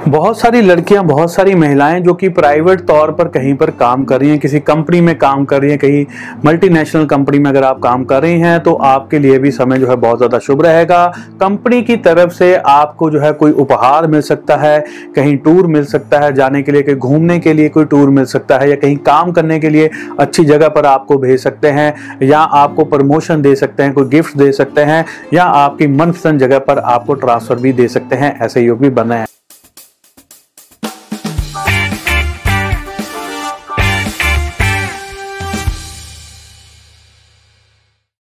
बहुत सारी लड़कियाँ, बहुत सारी महिलाएँ जो कि प्राइवेट तौर पर कहीं पर काम कर रही हैं, किसी कंपनी में काम कर रही हैं, कहीं मल्टीनेशनल कंपनी में अगर आप काम कर रही हैं तो आपके लिए भी समय जो है बहुत ज़्यादा शुभ रहेगा। कंपनी की तरफ़ से आपको जो है कोई उपहार मिल सकता है, कहीं टूर मिल सकता है, जाने के लिए, कहीं घूमने के लिए कोई टूर मिल सकता है, या कहीं काम करने के लिए अच्छी जगह पर आपको भेज सकते हैं, या आपको प्रमोशन दे सकते हैं, कोई गिफ्ट दे सकते हैं, या आपकी मनपसंद जगह पर आपको ट्रांसफ़र भी दे सकते हैं, ऐसे योग भी बने हैं।